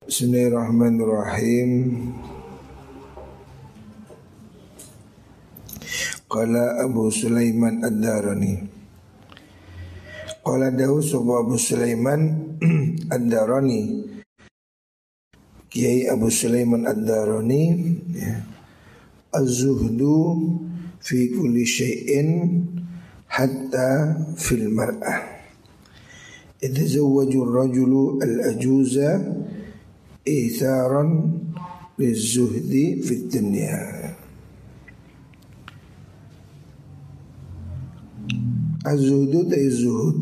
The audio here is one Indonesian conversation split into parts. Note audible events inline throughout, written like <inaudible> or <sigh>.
Bismillahirrahmanirrahim. Qala Abu Sulaiman Ad-Darani Qala dawu sapa Abu Sulaiman Ad-Darani Kiai Abu Sulaiman Ad-Darani. Az-zuhdu fi kulli syai'in hatta fil mar'ah Idzawwaju ar-rajulu al-ajuza itharan lizuhdi fit dunya. Az-zuhdu ta zuhud.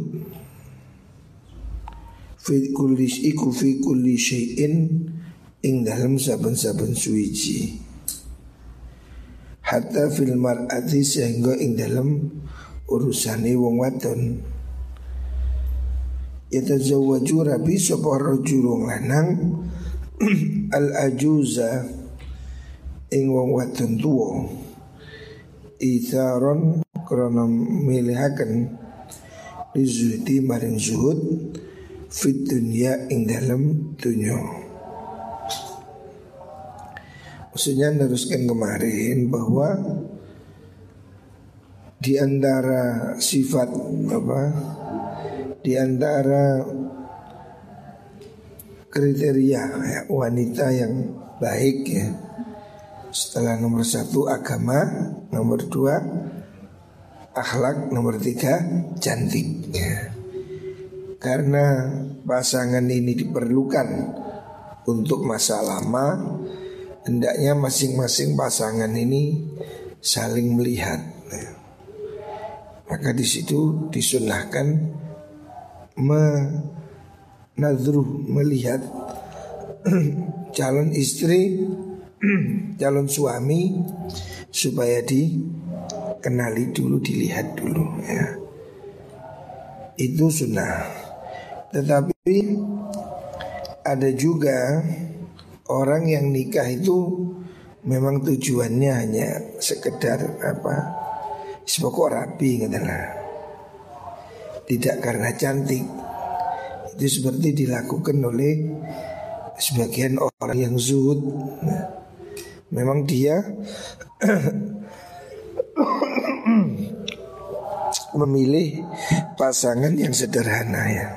Fi kulli iku fi kulli syai'in ing dalam saben-saben suwiji Hatta fil mar'ati sehingga ing dalam urusane wong wadon. Yatazawwaju rabi sapa rajul lanang <clears throat> al ajuza ing wong wadon tuwa itharon krana milihaken lizuhdi maring zuhud fit dunya ing dalam dunya Maksudnya neruskan kemarin bahwa di antara sifat apa di antara kriteria ya, wanita yang baik ya setelah nomor satu agama nomor dua akhlak nomor tiga cantik ya. Karena pasangan ini diperlukan untuk masa lama Hendaknya masing-masing pasangan ini saling melihat ya. Maka di situ disunahkan menadruh melihat <clears throat> calon istri <clears throat> calon suami supaya di kenali dulu, dilihat dulu ya. Itu sunnah. Tetapi ada juga orang yang nikah itu memang tujuannya hanya sekedar apa? Sepokok rapi katalah. Tidak karena cantik. Itu seperti dilakukan oleh sebagian orang yang zuhud. Nah, memang dia <coughs> memilih pasangan yang sederhana ya.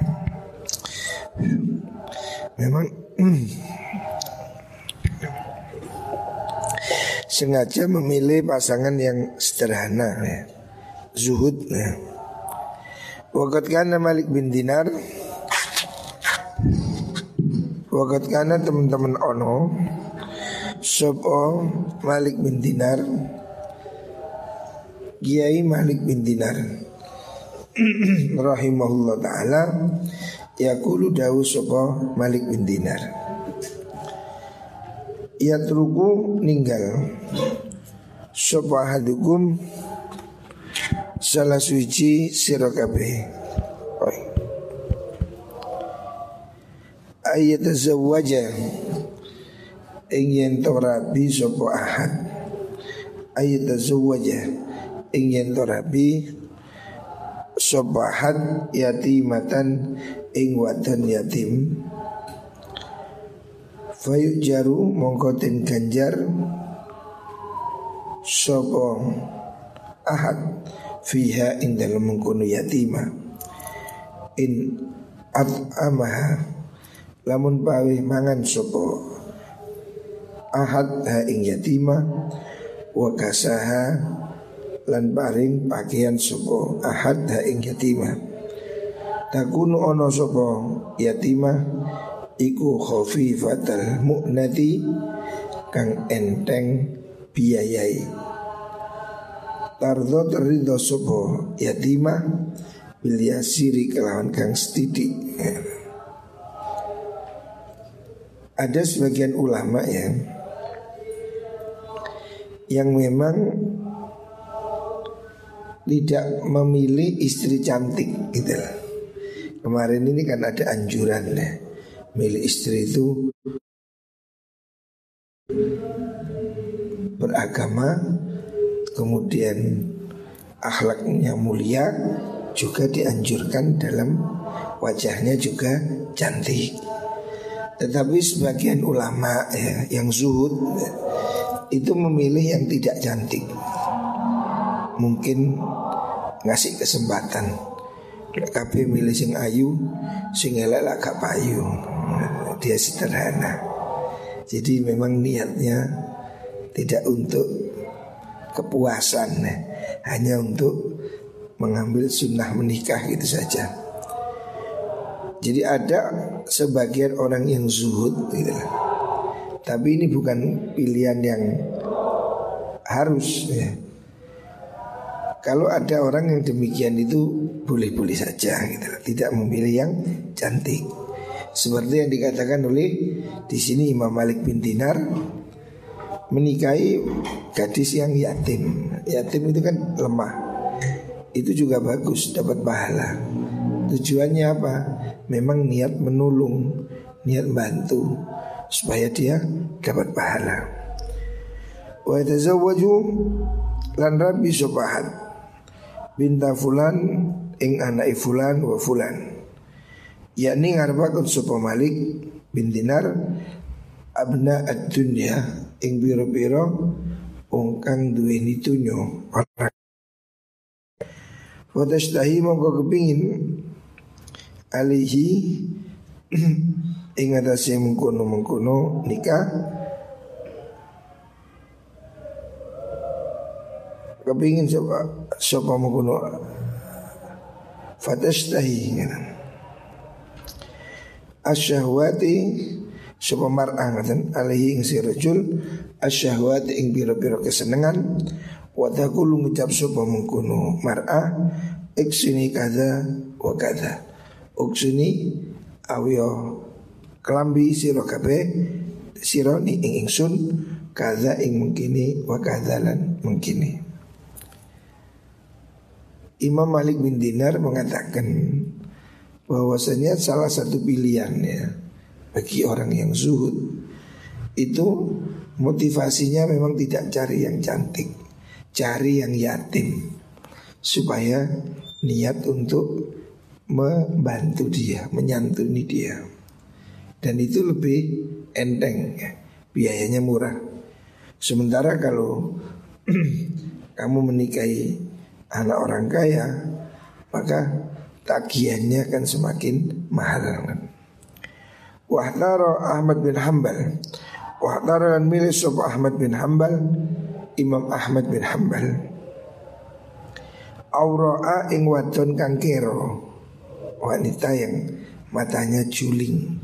Memang <coughs> sengaja memilih pasangan yang sederhana ya. Zuhud ya. Wakat kana Malik bin Dinar Wakat kana teman-teman ono Sopo Malik bin Dinar Kiai Malik bin Dinar <clears throat> rahimahullah taala yaqulu dawu sapa Malik bin Dinar. Yatruku ninggal sapa hadukum salah suci sira ayat zawaja ingin torabi sapa ahad. Ayat zawaja ingin torabi sobahat yatimatan ing yatim. Fayuk jaru mongkotin ganjar. Sopo ahad Fiha ing dalam yatima. In at amaha Lamun pawe mangan sopo Ahad ha ing yatima Wakasaha lan paring pakaian sopo ahad ha ing yatima. Takunu ono sopo yatima iku khafifatal mu'nati kang enteng biayai. Tardo terido sopo yatima bil yasiri kelawan kang setidik ada sebagian ulama ya yang memang tidak memilih istri cantik gitu lah. Kemarin ini kan ada anjuran lah Milih istri itu Beragama Kemudian Akhlaknya mulia Juga dianjurkan dalam Wajahnya juga cantik Tetapi sebagian ulama ya, yang zuhud ya, itu memilih yang tidak cantik. Mungkin ngasih kesempatan. Kabeh milih sing ayu, sing elek lah gak payu. Dia sederhana. Jadi memang niatnya tidak untuk kepuasan, ya. hanya untuk mengambil sunnah menikah gitu saja. Jadi ada sebagian orang yang zuhud gitu. Tapi ini bukan pilihan yang harus ya. Kalau ada orang yang demikian itu boleh-boleh saja gitu. Tidak memilih yang cantik. Seperti yang dikatakan oleh di sini Imam Malik bin Dinar menikahi gadis yang yatim. Yatim itu kan lemah. Itu juga bagus dapat pahala. Tujuannya apa? Memang niat menolong, niat bantu supaya dia dapat pahala. Wa tazawwaju lan rabbi subahat binta fulan ing anak fulan wa fulan. Yakni ngarepakun sapa Malik bin Dinar abna ad-dunya ing biro-biro wong kang duweni tunyo. Wa tashtahi mongko kepingin alihi <clears throat> ing atase mengkono-mengkono nikah. Kepingin sapa sapa mengkono fatashtahi asyahwati sapa mar'ah ngaten alihi ing si rajul asyahwati ing biro-biro kesenengan wa taqulu ngucap sapa mengkono mar'ah iksini kada wa kada uksuni awyo kelambi siro kabe siro ni ing ingsun kaza ing mungkini wa kadzalan mungkini. Imam Malik bin Dinar mengatakan bahwasanya salah satu pilihan ya bagi orang yang zuhud itu motivasinya memang tidak cari yang cantik, cari yang yatim supaya niat untuk membantu dia, menyantuni dia. Dan itu lebih enteng, ya. biayanya murah. Sementara kalau <clears throat> kamu menikahi anak orang kaya, maka tagihannya kan semakin mahal. Wahdara Ahmad bin Hambal Wahdara dan milih sopa Ahmad bin Hambal Imam Ahmad bin Hambal Aura'a ing wadon kang kero wanita yang matanya juling.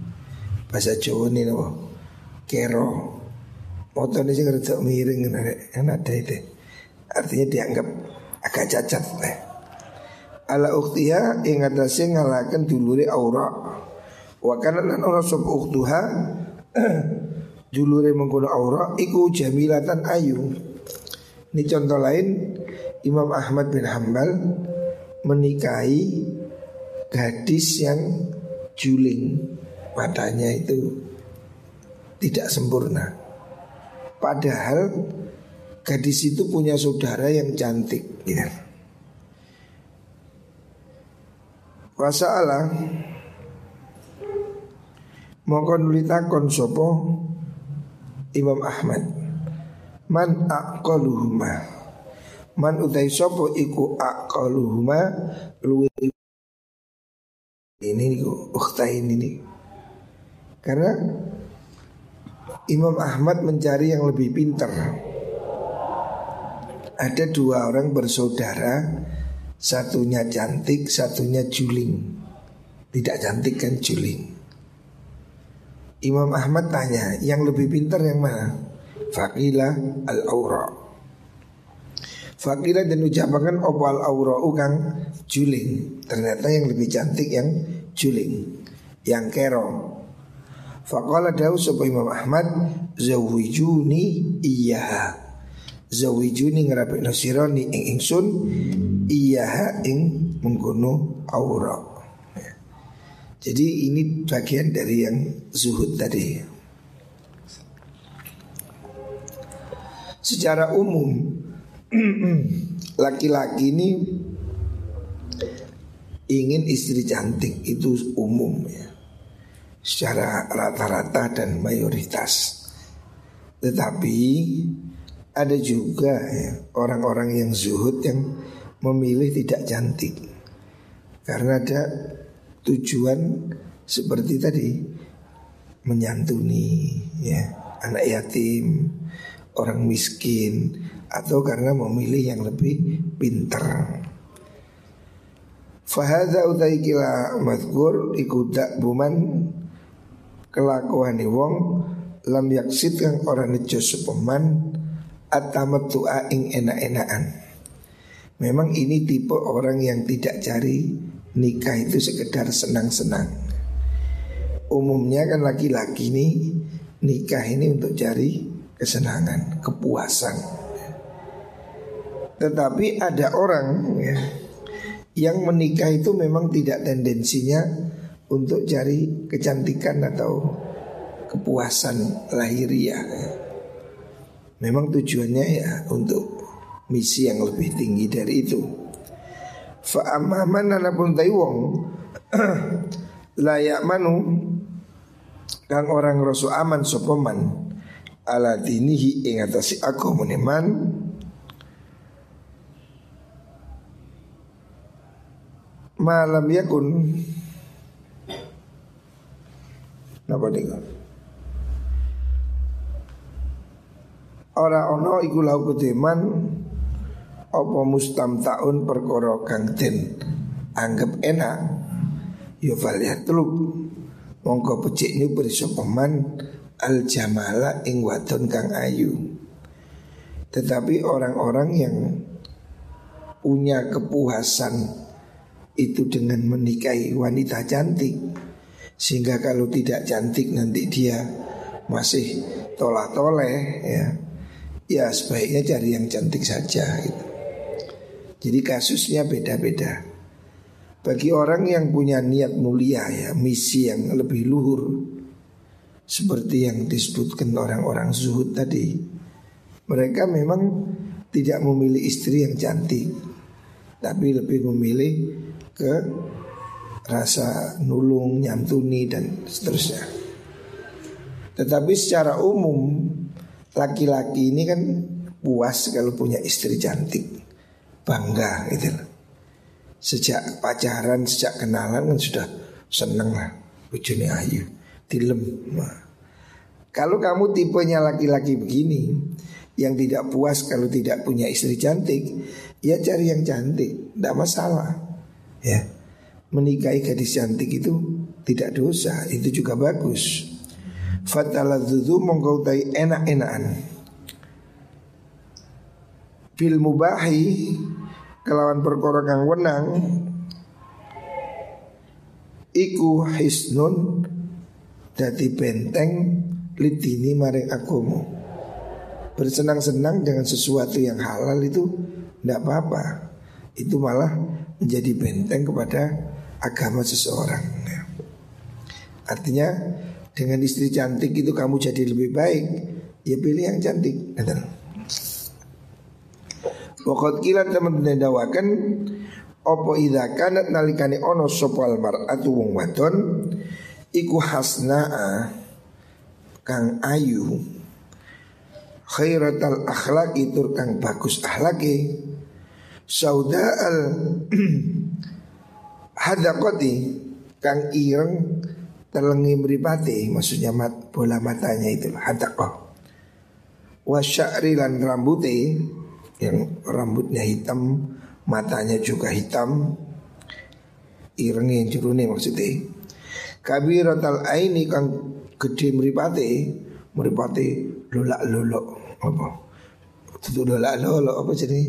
Bahasa Jawa ini loh, kero. Motornya sih ngerti miring kan ada itu. Artinya dianggap agak cacat. Nah. Ala uktiha ing atase ngalaken dulure aura. Wa kana lan ora uktuha <clears throat> dulure mengkono aura iku jamilatan ayu. Ini contoh lain Imam Ahmad bin Hambal menikahi gadis yang juling matanya itu tidak sempurna. Padahal gadis itu punya saudara yang cantik. Ya. Wasalah Mongko nulitakon sopo Imam Ahmad Man aqaluhuma Man utai sopo iku aqaluhuma Luwe ini nih uktain ini. Karena Imam Ahmad mencari yang lebih pintar ada dua orang bersaudara satunya cantik satunya juling. Tidak cantik kan juling. Imam Ahmad tanya yang lebih pintar yang mana? Fakilah al-aura. Fakilah dan ucapakan opal aura ukang juling. Ternyata yang lebih cantik yang juling Yang kero Faqala dawu sapa Imam Ahmad Zawijuni iya Zawijuni ngerapik nasirani ing ingsun Iya ing mengkono aura. Ya. Jadi ini bagian dari yang zuhud tadi. Secara umum <clears throat> laki-laki ini ingin istri cantik itu umum ya. secara rata-rata dan mayoritas. Tetapi ada juga ya, orang-orang yang zuhud yang memilih tidak cantik karena ada tujuan seperti tadi menyantuni ya anak yatim, orang miskin atau karena memilih yang lebih pintar. Fahadha utai kila madkur ikudak buman kelakuan wong lam yaksid kang orang nejo sepeman atamattu'a ing enak-enakan. Memang ini tipe orang yang tidak cari nikah itu sekedar senang-senang. Umumnya kan laki-laki nih nikah ini untuk cari kesenangan, kepuasan. Tetapi ada orang ya, yang menikah itu memang tidak tendensinya untuk cari kecantikan atau kepuasan lahiriah. Memang tujuannya ya untuk misi yang lebih tinggi dari itu. Fa'amaman anapun taiwong <clears throat> layak manu kang orang rasul aman sopoman ala dinihi ing atasi aku meneman malam yakun. Napa nih Ora ono iku lau kudeman Apa mustam taun perkara kang den Anggap enak Ya teluk Mongko pecik ini beri sopaman Al jamala ing wadon kang ayu. Tetapi orang-orang yang Punya kepuasan itu dengan menikahi wanita cantik. Sehingga kalau tidak cantik nanti dia masih tolak toleh ya. Ya sebaiknya cari yang cantik saja gitu. jadi kasusnya beda-beda. Bagi orang yang punya niat mulia ya misi yang lebih luhur seperti yang disebutkan orang-orang zuhud tadi mereka memang tidak memilih istri yang cantik tapi lebih memilih ke rasa nulung, nyantuni dan seterusnya. Tetapi secara umum laki-laki ini kan puas kalau punya istri cantik, bangga gitu Sejak pacaran, sejak kenalan kan sudah seneng lah, bujuni ayu, dilem. Nah. Kalau kamu tipenya laki-laki begini yang tidak puas kalau tidak punya istri cantik, ya cari yang cantik, tidak masalah ya. Menikahi gadis cantik itu tidak dosa itu juga bagus. Fataladzuzu mongkautai enak-enakan. Fil mubahi kelawan perkara kang wenang iku hisnun dadi benteng litini maring akumu bersenang-senang dengan sesuatu yang halal itu tidak apa-apa. Itu malah menjadi benteng kepada agama seseorang. Artinya dengan istri cantik itu kamu jadi lebih baik, ya pilih yang cantik. Pokok kila teman dawakan Opo idha kanat nalikani ono sopal mar'atu wong wadon Iku hasna'a Kang ayu Khairatal akhlaki tur kang bagus akhlaki Sauda al <clears throat> hadakoti kang ireng terlengi meripati maksudnya mat, bola matanya itu hadakoh wasyari lan rambuti yang rambutnya hitam matanya juga hitam ireng yang jurune maksudnya kabiratal aini kang gede meripati meripati lolak lolok apa? Itu lolak lolok apa jadi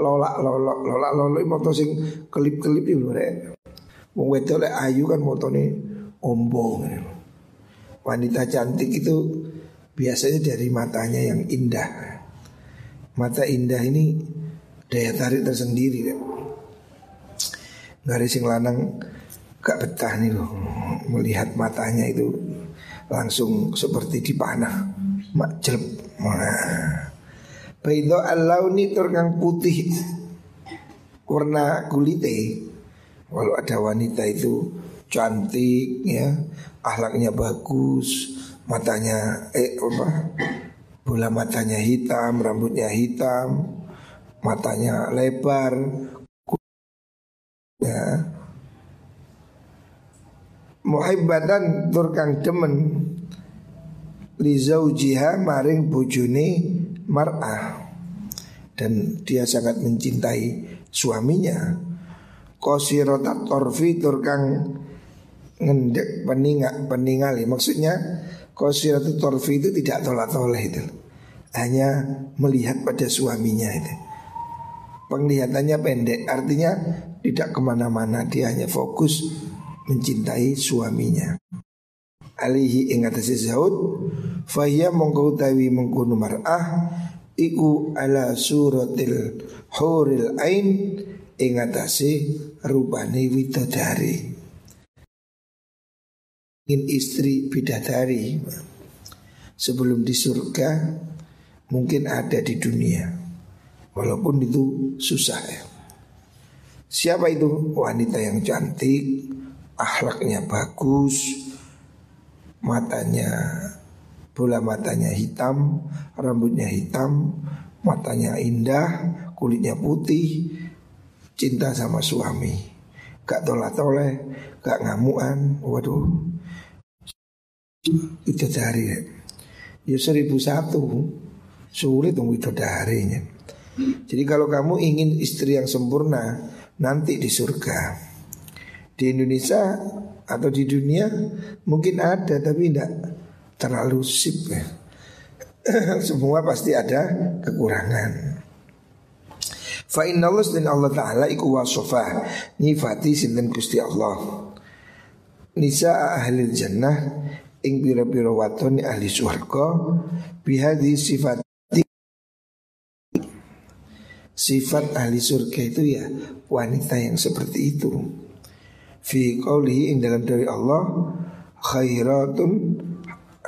lolak lolok lolak lolok moto sing kelip-kelip iki lho rek. Wong wedok lek ayu kan motone ombong. Wanita cantik itu biasanya dari matanya yang indah. Mata indah ini daya tarik tersendiri. Gak ada sing lanang gak betah nih loh melihat matanya itu langsung seperti dipanah mak jelep. Nah, Baido al-launi kang putih warna kulite. Kalau ada wanita itu cantik ya, ahlaknya bagus, matanya eh apa? Bola matanya hitam, rambutnya hitam, matanya lebar, ya. Muhibbatan turkang demen li zaujiha maring bojone mar'ah. Dan dia sangat mencintai suaminya. Qasiratat torfi turkang ngendek peningak peningali maksudnya qasiratat torfi itu tidak tolak toleh itu. Hanya melihat pada suaminya itu. Penglihatannya pendek. Artinya tidak ke mana-mana. Dia hanya fokus mencintai suaminya alihi ing atase Zaud faya mongko utawi mengkono mar'ah iku ala suratil huril ain ing atase rupane widodari ingin istri bidadari sebelum di surga mungkin ada di dunia. Walaupun itu susah ya. Siapa itu? Wanita yang cantik akhlaknya bagus matanya bola matanya hitam, rambutnya hitam, matanya indah, kulitnya putih, cinta sama suami, gak tolak toleh, gak ngamuan, waduh, itu dari ya seribu satu sulit untuk darinya. Jadi kalau kamu ingin istri yang sempurna nanti di surga. Di Indonesia atau di dunia mungkin ada tapi tidak terlalu sip ya. <laughs> Semua pasti ada kekurangan. Fa inna Allah dan Allah Ta'ala iku wasofa Nifati sinten Gusti Allah Nisa ahli jannah Ing bira-bira waton ahli suarga Bihadi sifat Sifat ahli surga itu ya Wanita yang seperti itu fi qawlihi ing dalam dari Allah khairatun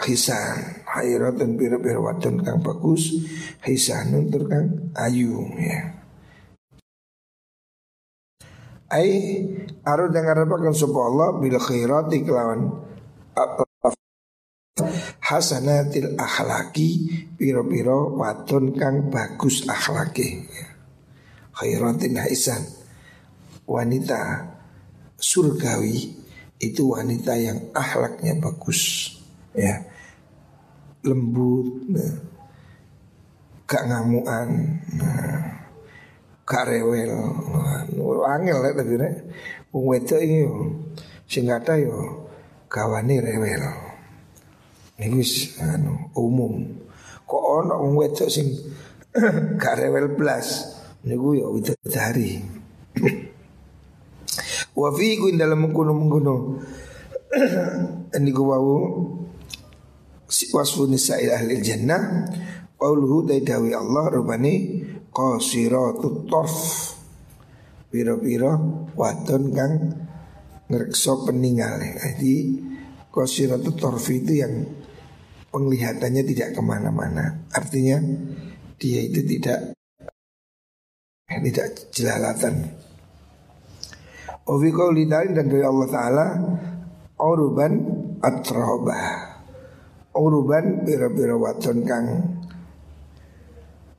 hisan. Khairatun biro-biro wadon kang bagus hisanun tur kang ayu ya. Ai aru dengar apa kan sapa Allah bil khairati kelawan hasanatil akhlaki biro-biro wadon kang bagus akhlaki khairatin hisan. Wanita surgawi itu wanita yang akhlaknya bagus ya. Lembut nah, gak ngamuan nah, gak rewel nah, angel lah tapi nek. Wong wedok iki yo sing yo rewel. Wis anu umum. Kok ono wong wedok sing <clears throat> gak rewel blas? Niku yo widodari <clears throat> Wa fi ku dalam mengkuno mengkuno <clears throat> Ini ku wau Wasfu nisa'il ahli jannah Qauluhu dawi Allah rupani Qasiratut torf. Piro-piro Wadon kang Ngerekso peninggal Jadi Qasiratut torf itu yang Penglihatannya tidak ke mana-mana. Artinya Dia itu tidak Tidak jelalatan Wa fi dan dari Allah Ta'ala Uruban atrobah Uruban bira-bira waton kang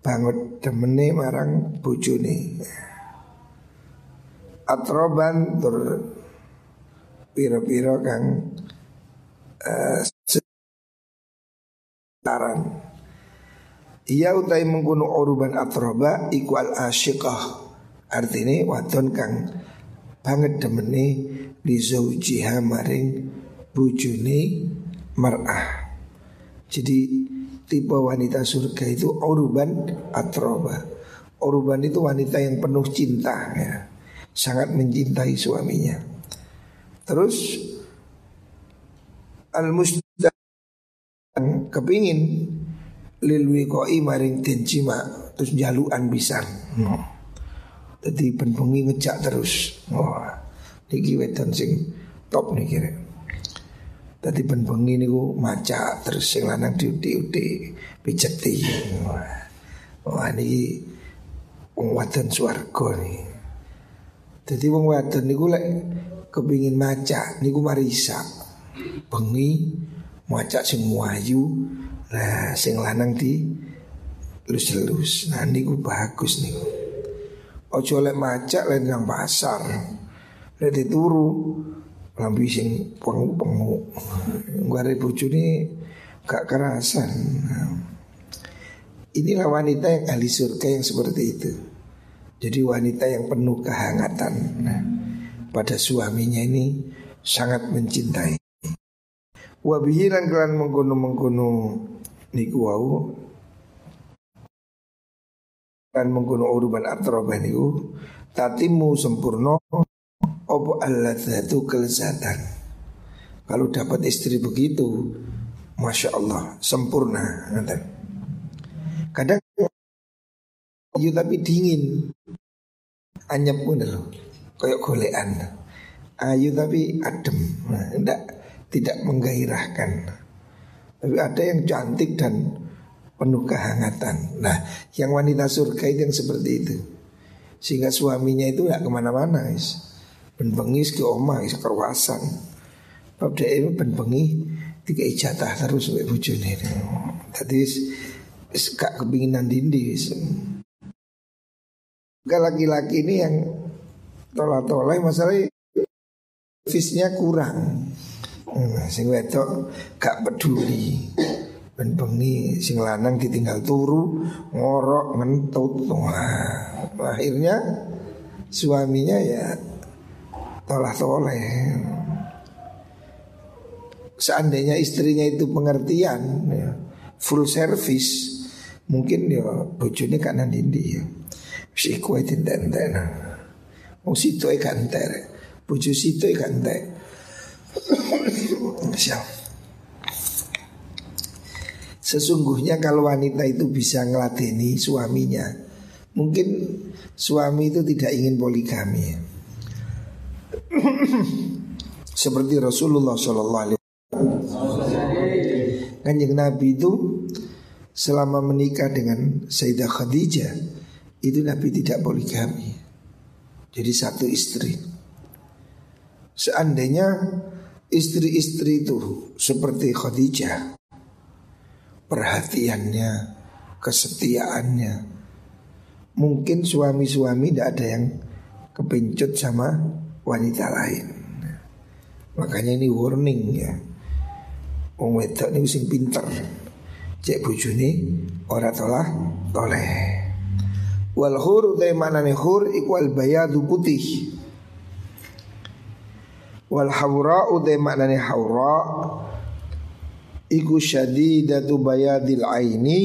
Bangut demene marang bujuni Atroban tur Bira-bira kang uh, Ia utai mengkuno uruban atroba Iku al Artinya waton kang banget demene li zaujiha maring bujune mar'ah. Jadi tipe wanita surga itu uruban atroba. Uruban itu wanita yang penuh cinta ya. Sangat mencintai suaminya. Terus al yang kepingin lilwi koi maring tencima terus jaluan bisa. Hmm. Jadi penpungi ngejak terus. Wah, niki weton sing top nih kira. Tadi penpungi niku maca terus sing lanang diuti-uti pijeti. Wah, wah niki wong wadon swarga nih. Jadi wong wadon niku lek kepingin maca niku marisa. Bengi maca sing ayu. Nah, sing lanang di lus-lus. Nah niku bagus niku. Ojo lek maca lek nang pasar. Lek dituru lambi sing pengu-pengu. Gare bojone gak kerasan. Inilah wanita yang ahli surga yang seperti itu. Jadi wanita yang penuh kehangatan. Nah, pada suaminya ini sangat mencintai. Wabihi lan kelan mengkono-mengkono niku wau lan mengkono uruban atroba niku tatimu sempurna opo alladzatu kelezatan. Kalau dapat istri begitu, masya Allah sempurna. Kadang ayu tapi dingin, anyep pun loh, kayak golean. Ayu tapi adem, nah, enggak tidak menggairahkan. Tapi ada yang cantik dan penuh kehangatan. Nah, yang wanita surga itu yang seperti itu. Sehingga suaminya itu nggak ke mana-mana, is. Ben bengis ke oma, is kerwasan. Bab dia tiga ijatah terus sampai bujune. Tadi gak kepinginan dindi. Gak laki-laki ini yang tolak-tolak masalah fisnya kurang. Nah, sing wedok gak peduli. Ben bengi sing lanang ditinggal turu, ngorok ngentut. Wah, akhirnya suaminya ya tolak toleh. Seandainya istrinya itu pengertian, ya, full service, mungkin ya bojone kanan dindi ya. Si kue tinten ten. Wong situ ikan ter, bojo situ ikan ter. Sesungguhnya kalau wanita itu bisa ngeladeni suaminya Mungkin suami itu tidak ingin poligami. <clears throat> Seperti Rasulullah SAW Kanjeng Nabi itu selama menikah dengan Sayyidah Khadijah Itu Nabi tidak poligami. Jadi satu istri. Seandainya istri-istri itu seperti Khadijah perhatiannya, kesetiaannya. Mungkin suami-suami tidak ada yang kepencut sama wanita lain. Makanya ini warning ya. Wong wedok ini sing pinter. Cek bojone ora tolah toleh. Wal hur te manane hur ikwal bayadu putih. Wal haura ude maknane haura Iku syadidatu bayadil aini.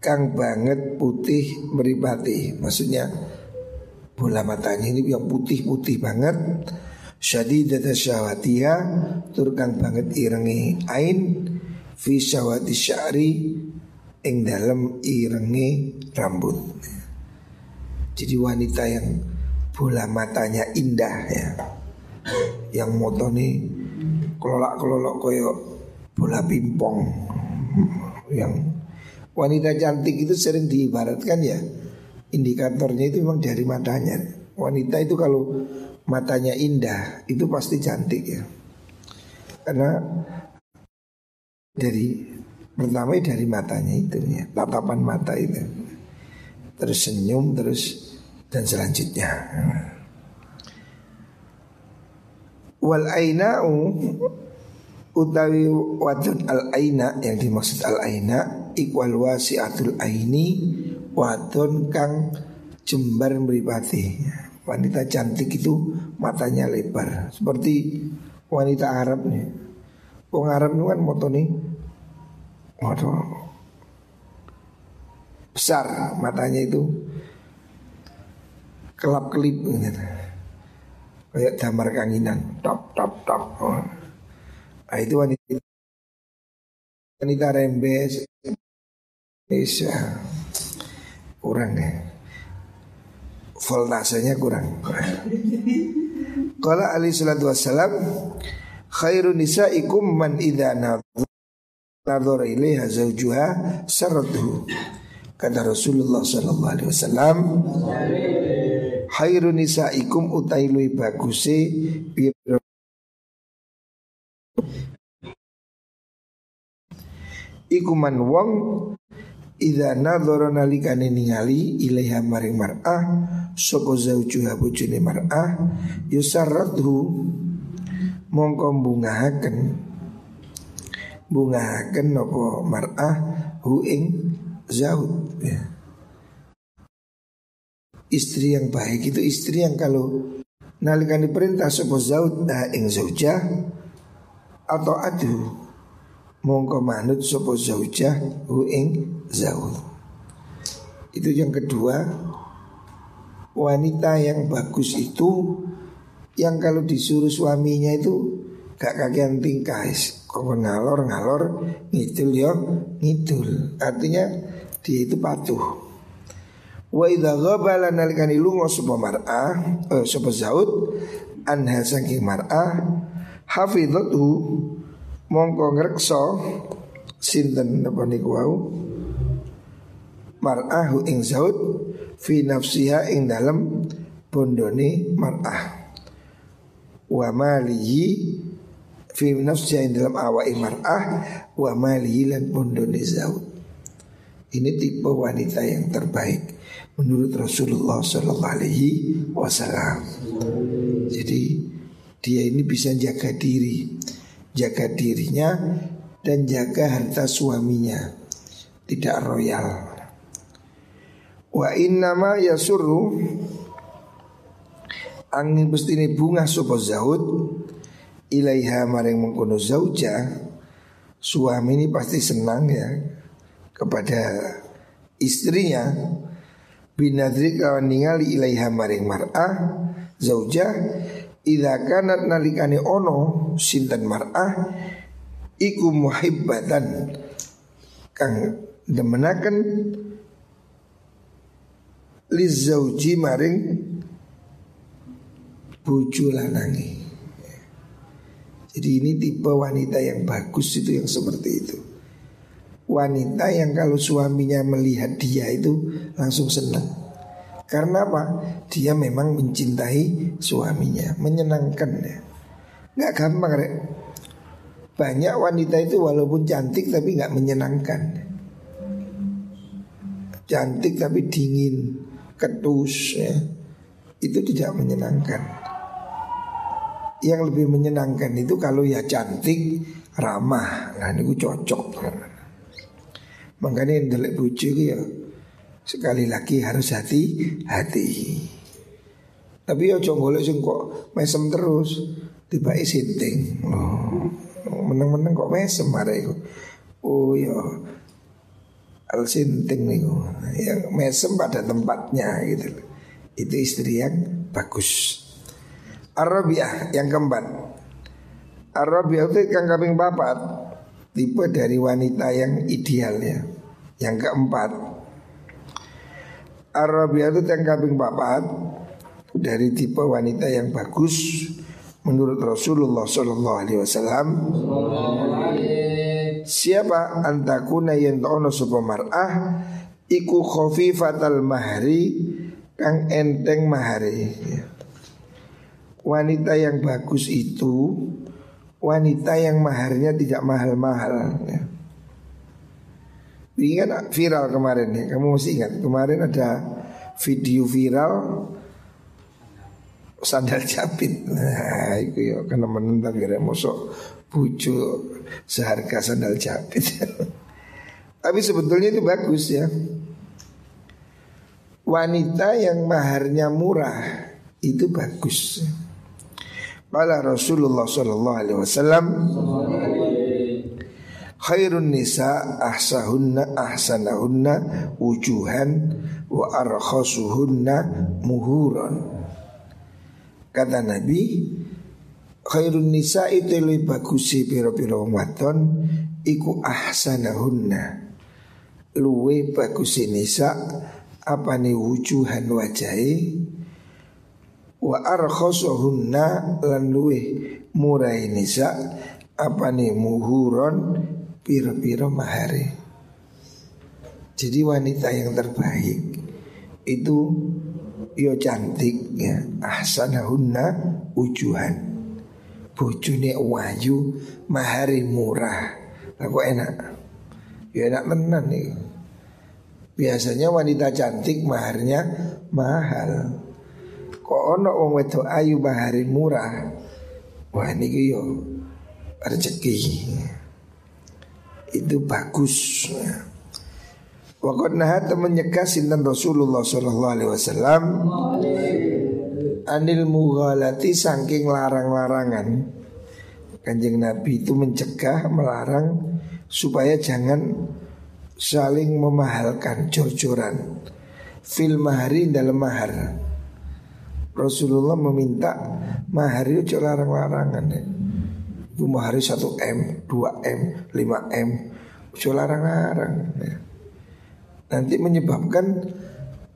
Kang banget putih meripati Maksudnya bola matanya ini yang putih-putih banget. Syadidatu syawatiha Tur kang banget irengi ain. Fi syawati syari Ing dalam irengi rambut. Jadi wanita yang bola matanya indah ya. Yang moto nih kelolak-kelolok koyo bola pimpong Yang wanita cantik itu sering diibaratkan ya Indikatornya itu memang dari matanya. Wanita itu kalau matanya indah itu pasti cantik ya. Karena dari pertama dari matanya itu ya Tatapan mata itu. Terus senyum terus dan selanjutnya. Wal aina'u utawi wadon al aina yang dimaksud al aina ikwal wasiatul aini wadon kang jembar meripati wanita cantik itu matanya lebar. Seperti wanita Arab nih. Wong Arab itu kan moto nih. Moto besar matanya itu. Kelap kelip gitu. Kayak damar kanginan, top top top. Oh. Nah, itu wanita wanita rembes bisa kurang ya. Voltasenya kurang. Kalau Ali salatu wassalam khairu nisaikum man idza nadhara ilaiha zawjuha saratuhu. Kata Rasulullah sallallahu alaihi wasallam Khairun nisaikum utai lui baguse Iku man wong Ida nadhara nalikane ningali ilaiha maring mar'ah sapa zaujuha bojone mar'ah yusarradhu mongko bungahaken bungahaken napa mar'ah hu ing zaud ya. Istri yang baik itu istri yang kalau nalikane perintah sapa zaud ing zaujah atau adu. Mongko manut sapa zaujah hu ing zaul. Itu yang kedua. Wanita yang bagus itu Yang kalau disuruh suaminya itu Gak kagian tingkah Kok ngalor ngalor Ngidul ya ngidul. Artinya dia itu patuh Wa idha ghabala nalikani lungo sapa mar'ah eh, sapa zaud anha saking mar'ah hafizatu mongko ngrekso sinten napa niku wau? Mar'ahu ing zaud fi nafsiha ing dalam bondone mar'ah. Wa malihi fi nafsiha ing dalam awai mar'ah wa malihi lan bondone zaud. Ini tipe wanita yang terbaik menurut Rasulullah Sallallahu Alaihi Wasallam. Jadi dia ini bisa jaga diri, jaga dirinya dan jaga harta suaminya, tidak royal. Wa innama yasuru Angin ini bunga sopo zaud. Ilaiha maring mengkono zauja. Suami ini pasti senang ya Kepada istrinya Binadri kawan ningali ilaiha maring mar'ah Zauja Ila kanat nalikani ono Sintan mar'ah Iku muhibbatan Kang demenakan lizauji maring bojo lanangi. Jadi ini tipe wanita yang bagus itu yang seperti itu. Wanita yang kalau suaminya melihat dia itu langsung senang. Karena apa? Dia memang mencintai suaminya, menyenangkan ya. Nggak gampang rek. Banyak wanita itu walaupun cantik tapi nggak menyenangkan. Cantik tapi dingin, ketus ya itu tidak menyenangkan. Yang lebih menyenangkan itu kalau ya cantik, ramah, nah ini cocok. Makanya delek bucu ya sekali lagi harus hati-hati. Tapi ya golek sing kok mesem terus, tiba sinting. Oh, meneng-meneng kok mesem marah itu. Oh ya al sinting nih yang mesem pada tempatnya gitu itu istri yang bagus Arabiah yang keempat Arabiah itu yang kambing bapat tipe dari wanita yang ideal ya yang keempat Arabiah itu yang kambing bapat dari tipe wanita yang bagus menurut Rasulullah Shallallahu Alaihi Wasallam. Siapa? Antakuna yang ta'ono supa mar'ah Iku fatal mahri Kang enteng mahari Wanita yang bagus itu Wanita yang maharnya tidak mahal-mahal ya. Ingat viral kemarin ya Kamu masih ingat Kemarin ada video viral Sandal jepit Nah itu ya Karena menentang kira Mosok bucu seharga sandal jepit. <laughs> Tapi sebetulnya itu bagus ya. Wanita yang maharnya murah itu bagus. Kala Rasulullah Sallallahu Alaihi Wasallam Khairun nisa ahsahunna ahsanahunna wujuhan wa arkhasuhunna muhuron Kata Nabi khairun nisa itu lebih bagus piro-piro wadon iku ahsanahunna. Luwe bagus nisa apa nih wujuhan wajai wa arkhosuhunna lan luwe murai nisa apa nih muhuron piro-piro mahari. Jadi wanita yang terbaik itu yo cantik ya. Ahsanahunna ujuhan. Bojone wayu mahari murah. Kok enak? Ya enak tenan nih biasanya wanita cantik maharnya mahal kok ono wong wedok ayu mahari murah? Wah ini yo rezeki itu bagus. Waktu nahat menyegah sinten Rasulullah Sallallahu Alaihi Wasallam anil mughalati saking larang-larangan. Kanjeng Nabi itu mencegah melarang supaya jangan saling memahalkan jor-joran fil mahari dalam mahar Rasulullah meminta mahar itu larang-larangan ya. Itu mahar 1 M, 2 M, 5 M Itu larang-larang ya nanti menyebabkan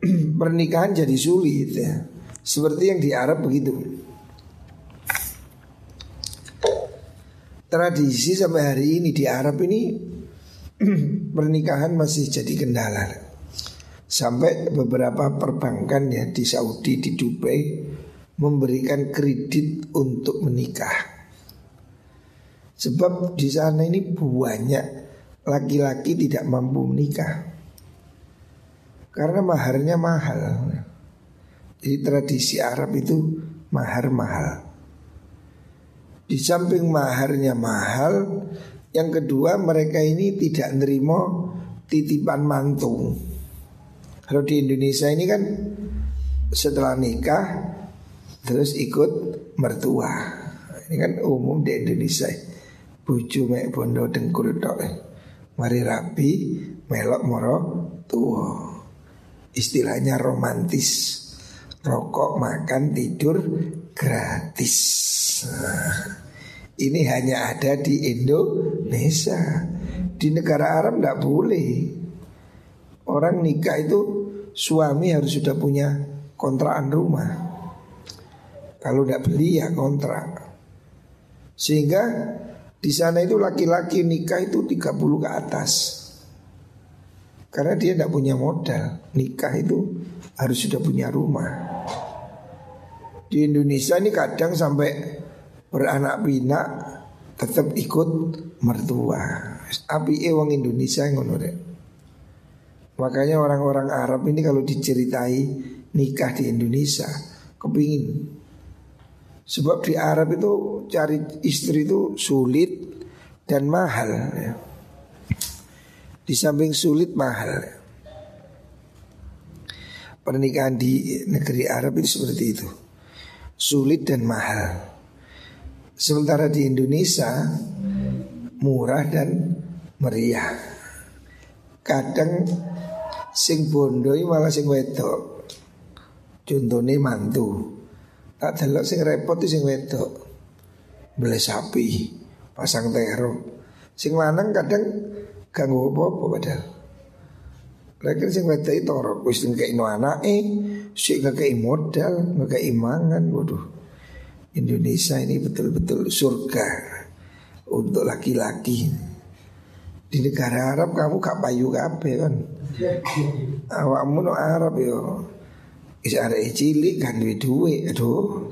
<clears throat> pernikahan jadi sulit ya. Seperti yang di Arab begitu. Tradisi sampai hari ini di Arab ini <clears throat> pernikahan masih jadi kendala. Sampai beberapa perbankan ya di Saudi, di Dubai memberikan kredit untuk menikah. Sebab di sana ini banyak laki-laki tidak mampu menikah. Karena maharnya mahal Jadi tradisi Arab itu mahar mahal Di samping maharnya mahal Yang kedua mereka ini tidak nerima titipan mantu Kalau di Indonesia ini kan setelah nikah Terus ikut mertua. Ini kan umum di Indonesia. Bucu mek bondo dengkul tok. Mari rapi melok moro tua istilahnya romantis. Rokok, makan, tidur gratis. Nah, Ini hanya ada di Indonesia. Di negara Arab tidak boleh Orang nikah itu suami harus sudah punya kontrakan rumah. Kalau tidak beli ya kontrak. Sehingga di sana itu laki-laki nikah itu 30 ke atas. Karena dia tidak punya modal Nikah itu harus sudah punya rumah. Di Indonesia ini kadang sampai beranak pinak Tetap ikut mertua. Api ewang Indonesia yang ngono Makanya orang-orang Arab ini kalau diceritai nikah di Indonesia Kepingin. Sebab di Arab itu cari istri itu sulit dan mahal ya. Di samping sulit mahal Pernikahan di negeri Arab itu seperti itu. Sulit dan mahal. Sementara di Indonesia Murah dan meriah. Kadang Sing bondo malah sing wedok Contohnya mantu Tak delok sing repot sing wedok Beli sapi Pasang terong Sing lanang kadang ganggu apa-apa padahal. Mereka sing wedai torok wis ngekei anake, sik ngekei modal, ngekei mangan, waduh. Indonesia ini betul-betul surga untuk laki-laki. Di negara Arab kamu gak payu kape kan. Awakmu no Arab yo. Is ada cilik kan duit duit, aduh.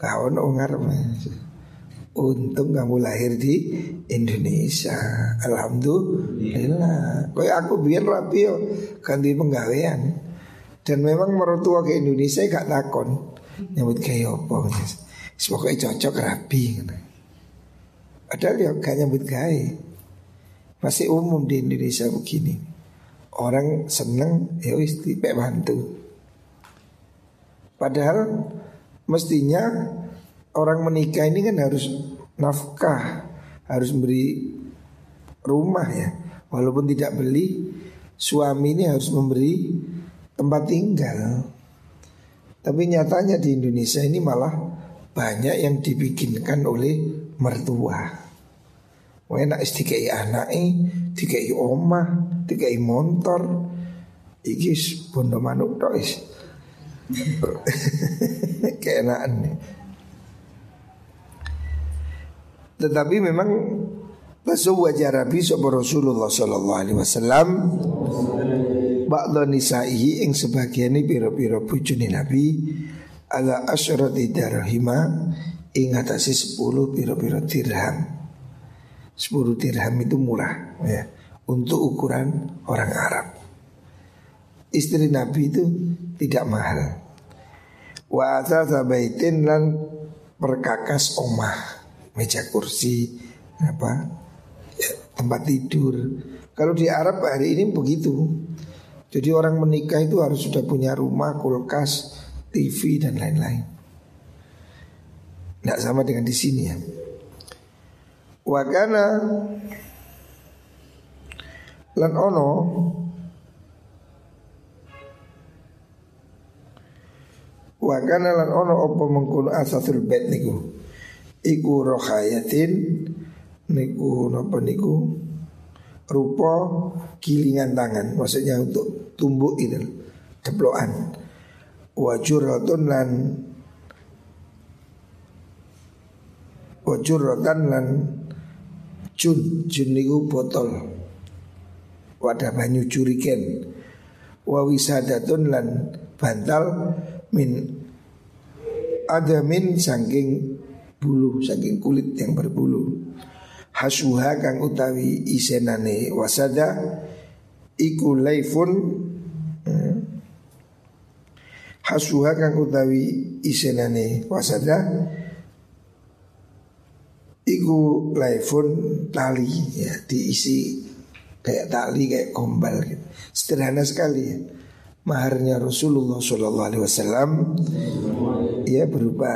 Kau no ngarep. Untung kamu lahir di Indonesia. Alhamdulillah. Kayak aku biar rapi yo ganti penggawean. Dan memang mertua ke Indonesia gak takon nyambut kayak apa. Pokoknya cocok rapi. Padahal ya gak nyambut gawe. Masih umum di Indonesia begini. Orang seneng ya wis bantu. Padahal mestinya orang menikah ini kan harus nafkah, harus beri rumah ya. Walaupun tidak beli, suami ini harus memberi tempat tinggal. Tapi nyatanya di Indonesia ini malah banyak yang dibikinkan oleh mertua. Enak istikai anak dikai omah, dikai motor, iki bondo manuk tok is. <laughs> Keenaan. Tetapi memang wajah Rabi Sopo Rasulullah Sallallahu Alaihi Wasallam ba'dha nisaihi ing sebagian pira-pira bojone Nabi ala asyrati darahima ing atase 10 pira-pira dirham. 10 dirham itu murah ya untuk ukuran orang Arab. Istri Nabi itu tidak mahal. Wa baitin lan perkakas omah, meja kursi, apa ya, tempat tidur. Kalau di Arab hari ini begitu. Jadi orang menikah itu harus sudah punya rumah, kulkas, TV dan lain-lain. Tidak sama dengan di sini ya. Wakana lan ono. Wakana lan ono opo mengkuno asasul bed niku? Iku rohayatin Niku nopo niku? Rupa gilingan tangan Maksudnya untuk tumbuk itu Ceplokan Wajuratun lan Wajuratan lan Jun Jun niku botol. Wadah banyu curiken Wawisadatun lan bantal Min Adamin sangking bulu Saking kulit yang berbulu. Hasuha kang utawi isenane wasada Iku laifun hasuha kang utawi isenane wasada iku laifun tali ya diisi kayak tali kayak kombal gitu. Sederhana sekali ya. Maharnya Rasulullah Shallallahu Alaihi Wasallam ya berupa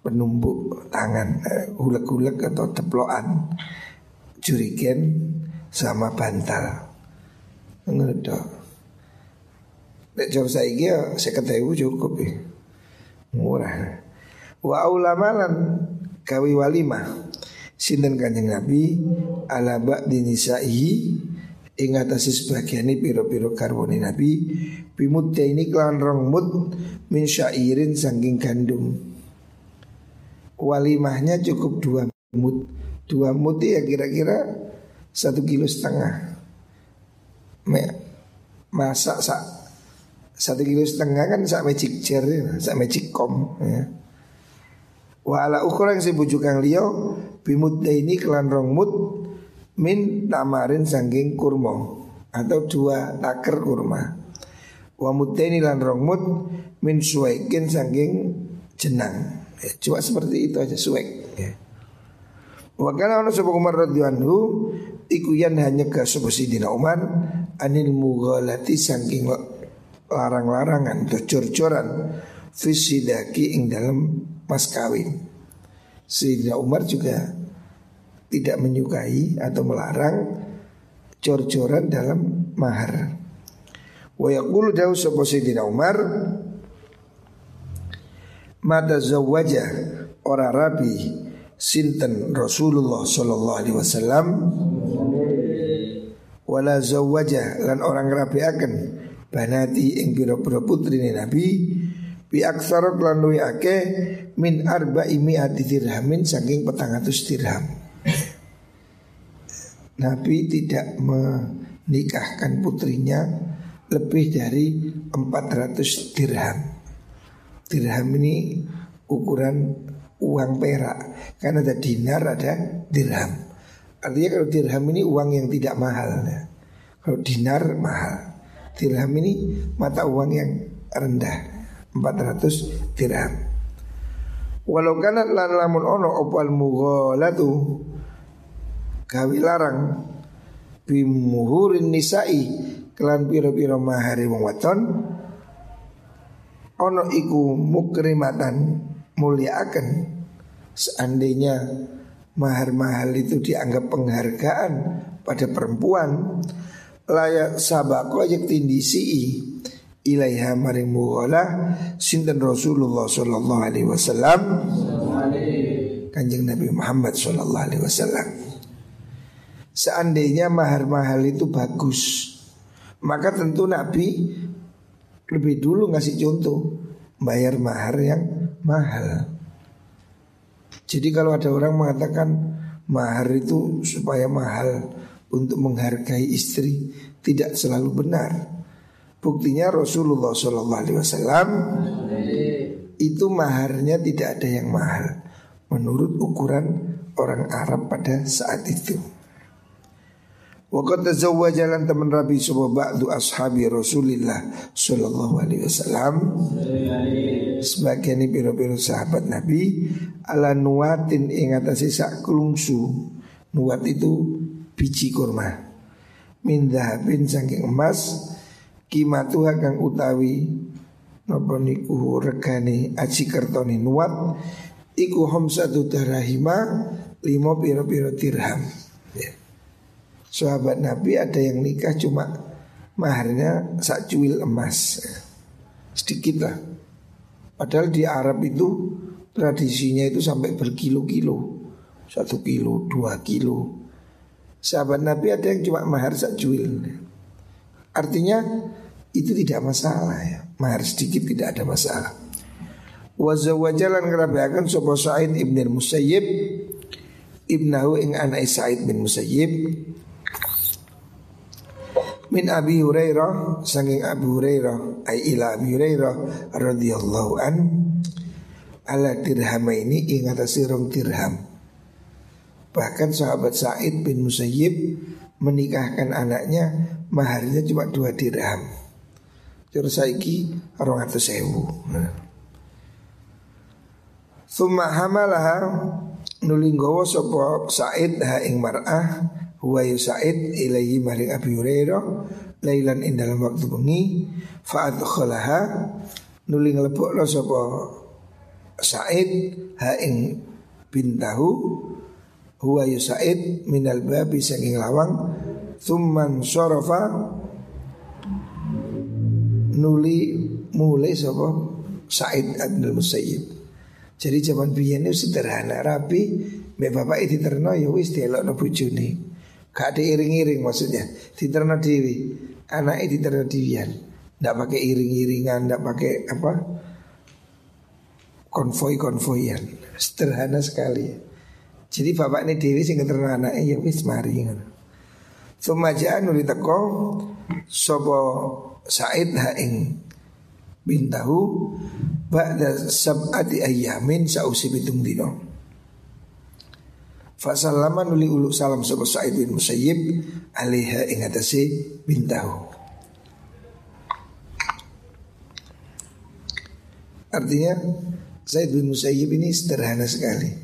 penumbuk tangan hulek-hulek atau teploan jurigen sama bantal. Menurut Nek jawab saya ya saya ibu cukup ya Murah Wa ulamalan kawi walimah Sinten kanjeng Nabi? Ala ba'di nisaihi. Ing sebagian ini piro-piro karboni Nabi Bimut ini kelawan rong mut Min syairin sangking gandum. Walimahnya cukup dua mut Dua mut ya kira-kira Satu kilo setengah. Masak sak satu kilo setengah kan sak magic jar ya, sak magic com ya. Wa ala ukuran si bujuk kang bimut ini kelan rong mut min tamarin sangging kurma atau dua taker kurma. Wa ini lan rong mut min suwekin sangging jenang. Ya, cuma seperti itu aja suwek. Ya. Wa kana ono sapa Umar radhiyallahu iku yan hanya ke sapa Sidina Umar anil mughalati saking larang-larangan atau cor-coran fisidaki ing dalam mas kawin. Sayyidina Umar juga tidak menyukai atau melarang cor-coran dalam mahar. Wa yaqulu dawu sapa Sayyidina Umar Mata zawaja ora rabi sinten Rasulullah sallallahu alaihi wasallam wala zawaja lan orang rabi akan banati ing pira-pira putrine Nabi bi aksara lan luwi akeh min arba'i mi'ati dirhamin saking petang atus dirham. Nabi tidak menikahkan putrinya lebih dari 400 dirham. Dirham ini ukuran uang perak Karena ada dinar ada dirham Artinya kalau dirham ini uang yang tidak mahal ya. Kalau dinar mahal Dirham ini mata uang yang rendah 400 dirham. Walau kanat lan lamun ono opal mughalatu gawi larang. Bimuhurin nisa'i. Kelan piro-piro mahari wong ono iku mukrimatan muliakan. Seandainya mahar-mahal itu dianggap penghargaan pada perempuan layak sabako ajak tindisi ilaiha maring mughala sinten Rasulullah sallallahu alaihi wasallam? Kanjeng Nabi Muhammad sallallahu alaihi wasallam. Seandainya mahar-mahal itu bagus Maka tentu Nabi lebih dulu ngasih contoh Bayar mahar yang mahal. Jadi kalau ada orang mengatakan mahar itu supaya mahal untuk menghargai istri tidak selalu benar. Buktinya Rasulullah Shallallahu Alaihi Wasallam itu maharnya tidak ada yang mahal menurut ukuran orang Arab pada saat itu. Waqad tazawwaja lan teman Rabi sebuah ba'du ashabi Rasulillah sallallahu alaihi wasallam sebagian piro-piro sahabat Nabi ala nuwatin ing atase sak klungsu. Nuwat itu biji kurma. Min dhahabin saking emas kimatuha kang utawi napa niku regane aji kertone nuwat iku homsatu darahima lima piro-piro dirham. Ya. Sahabat Nabi ada yang nikah cuma maharnya sak cuil emas. Sedikit lah. Padahal di Arab itu tradisinya itu sampai berkilo-kilo. Satu kilo dua kilo. Sahabat Nabi ada yang cuma mahar sak cuil. Artinya itu tidak masalah ya. Mahar sedikit tidak ada masalah. Wazawajalan ngerabakan Sopo Sa'id ibn Musayyib Ibnahu ing anak Sa'id bin Musayyib. Min Abi Hurairah saking Abu Hurairah ay ila Abi Hurairah radhiyallahu an ala dirham ini ingat rong dirham. Bahkan sahabat Said bin Musayyib menikahkan anaknya maharnya cuma dua dirham terus saiki atus sewu Summa hamalaha nulinggowo sopo Said ha ing mar'ah huwa Sa'id ilaihi maring Abi Hurairah lailan ing dalam waktu bengi fa adkhalaha nuli nglebokno sapa Sa'id ha ing bintahu huwa Sa'id minal babi saking lawang thumman sarafa nuli mulai sapa Sa'id Abdul Musayyib. Jadi zaman biyen itu sederhana rapi Mbak bapak itu terno ya wis dielokno bojone. Gak ada iring-iring maksudnya. Diterna dewi Anaknya diterna diwian Tidak pakai iring-iringan Tidak pakai apa? Konvoi-konvoian. Sederhana sekali. Jadi bapak ini dewi sing terna anaknya Ya wis mari Sumajaan nuli teko Sopo Said haing Bintahu Ba'da sab'ati ayyamin Sausi bitung dino Fasallama nuli ulu salam sapa Sa'id bin Musayyib alaiha ing atase bintahu. Artinya Sa'id bin Musayyib ini sederhana sekali.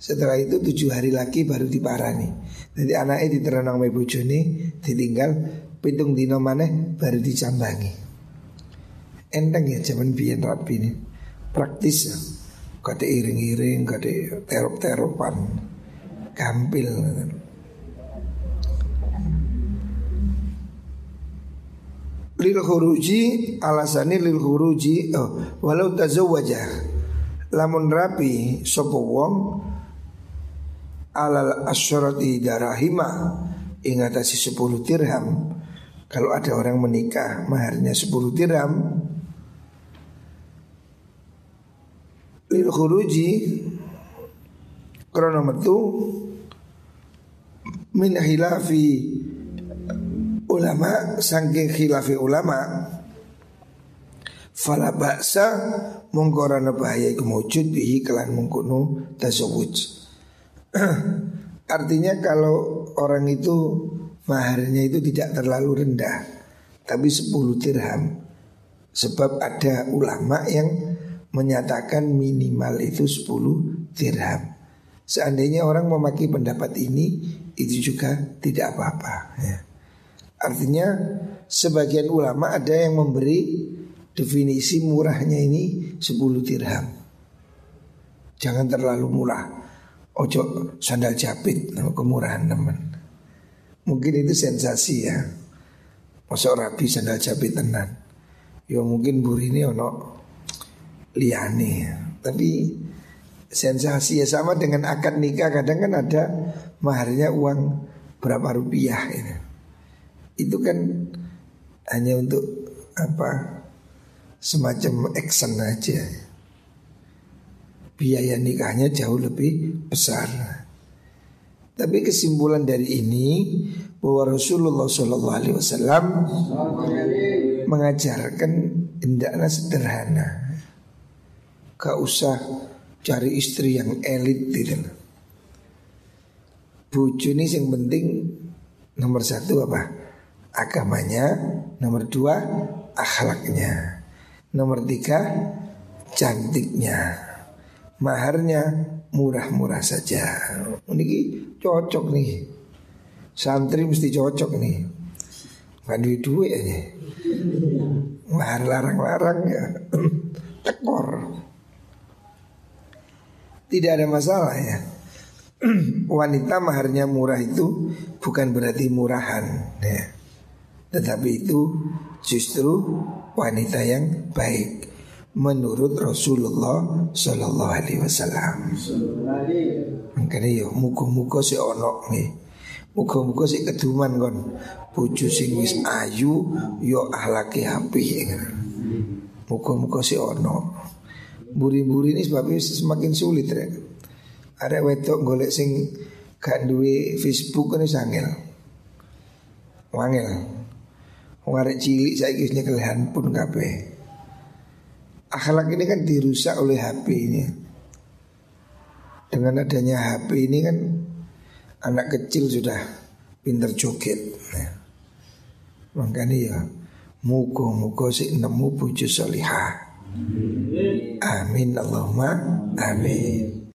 Setelah itu tujuh hari lagi baru diparani. Jadi anaknya diterenang me bojone ditinggal pitung dino maneh baru dicambangi. Enteng ya zaman biyen rapi ini. Praktis ya. Kade iring-iring, kade terop-teropan gampil lil khuruji alasani lil khuruji oh, walau tazawwaja lamun rapi sapa wong alal asyarati darahima ing atase 10 dirham kalau ada orang menikah maharnya 10 dirham lil khuruji krono metu min khilafi ulama sangking khilafi ulama fala baksa mongkorana bahaya iku mujud bihi kelan mengkono tasawuj <clears throat> artinya kalau orang itu maharnya itu tidak terlalu rendah. Tapi 10 dirham. Sebab ada ulama yang menyatakan minimal itu 10 dirham. Seandainya orang memakai pendapat ini itu juga tidak apa-apa ya. Artinya sebagian ulama ada yang memberi definisi murahnya ini 10 dirham. Jangan terlalu murah. Ojo sandal jepit kemurahan teman Mungkin itu sensasi ya Masuk rapi sandal jepit tenan Ya mungkin ini ono liane Tapi sensasi ya sama dengan akad nikah kadang kan ada maharnya uang berapa rupiah ini. Itu kan hanya untuk apa semacam action aja. Biaya nikahnya jauh lebih besar. Tapi kesimpulan dari ini bahwa Rasulullah Shallallahu Alaihi Wasallam mengajarkan hendaknya sederhana, gak usah cari istri yang elit gitu. Bucu ini yang penting nomor satu apa? Agamanya, nomor dua akhlaknya, nomor tiga cantiknya, maharnya murah-murah saja. Ini cocok nih. Santri mesti cocok nih. Gak duit duit aja. Mahar larang-larang ya. <clears throat> Tekor. Tidak ada masalah ya. <clears throat> Wanita maharnya murah itu bukan berarti murahan ya. Tetapi itu justru wanita yang baik menurut Rasulullah Sallallahu Alaihi Wasallam. Makanya yo muka-muka si ono nih, muka-muka si keduman kon, bucu sing wis ayu yo ahlaki hapi Muka-muka si ono. Buri-buri ini sebabnya semakin sulit ya. Ada wedok golek sing gak duwe Facebook kan sangel. Wangel. Wong cilik saiki wis nyekel handphone kabeh akhlak ini kan dirusak oleh HP ini. Dengan adanya HP ini kan anak kecil sudah pinter joget. Nah, makanya ya mugo-mugo si nemu puju solihah. Amin Allahumma amin.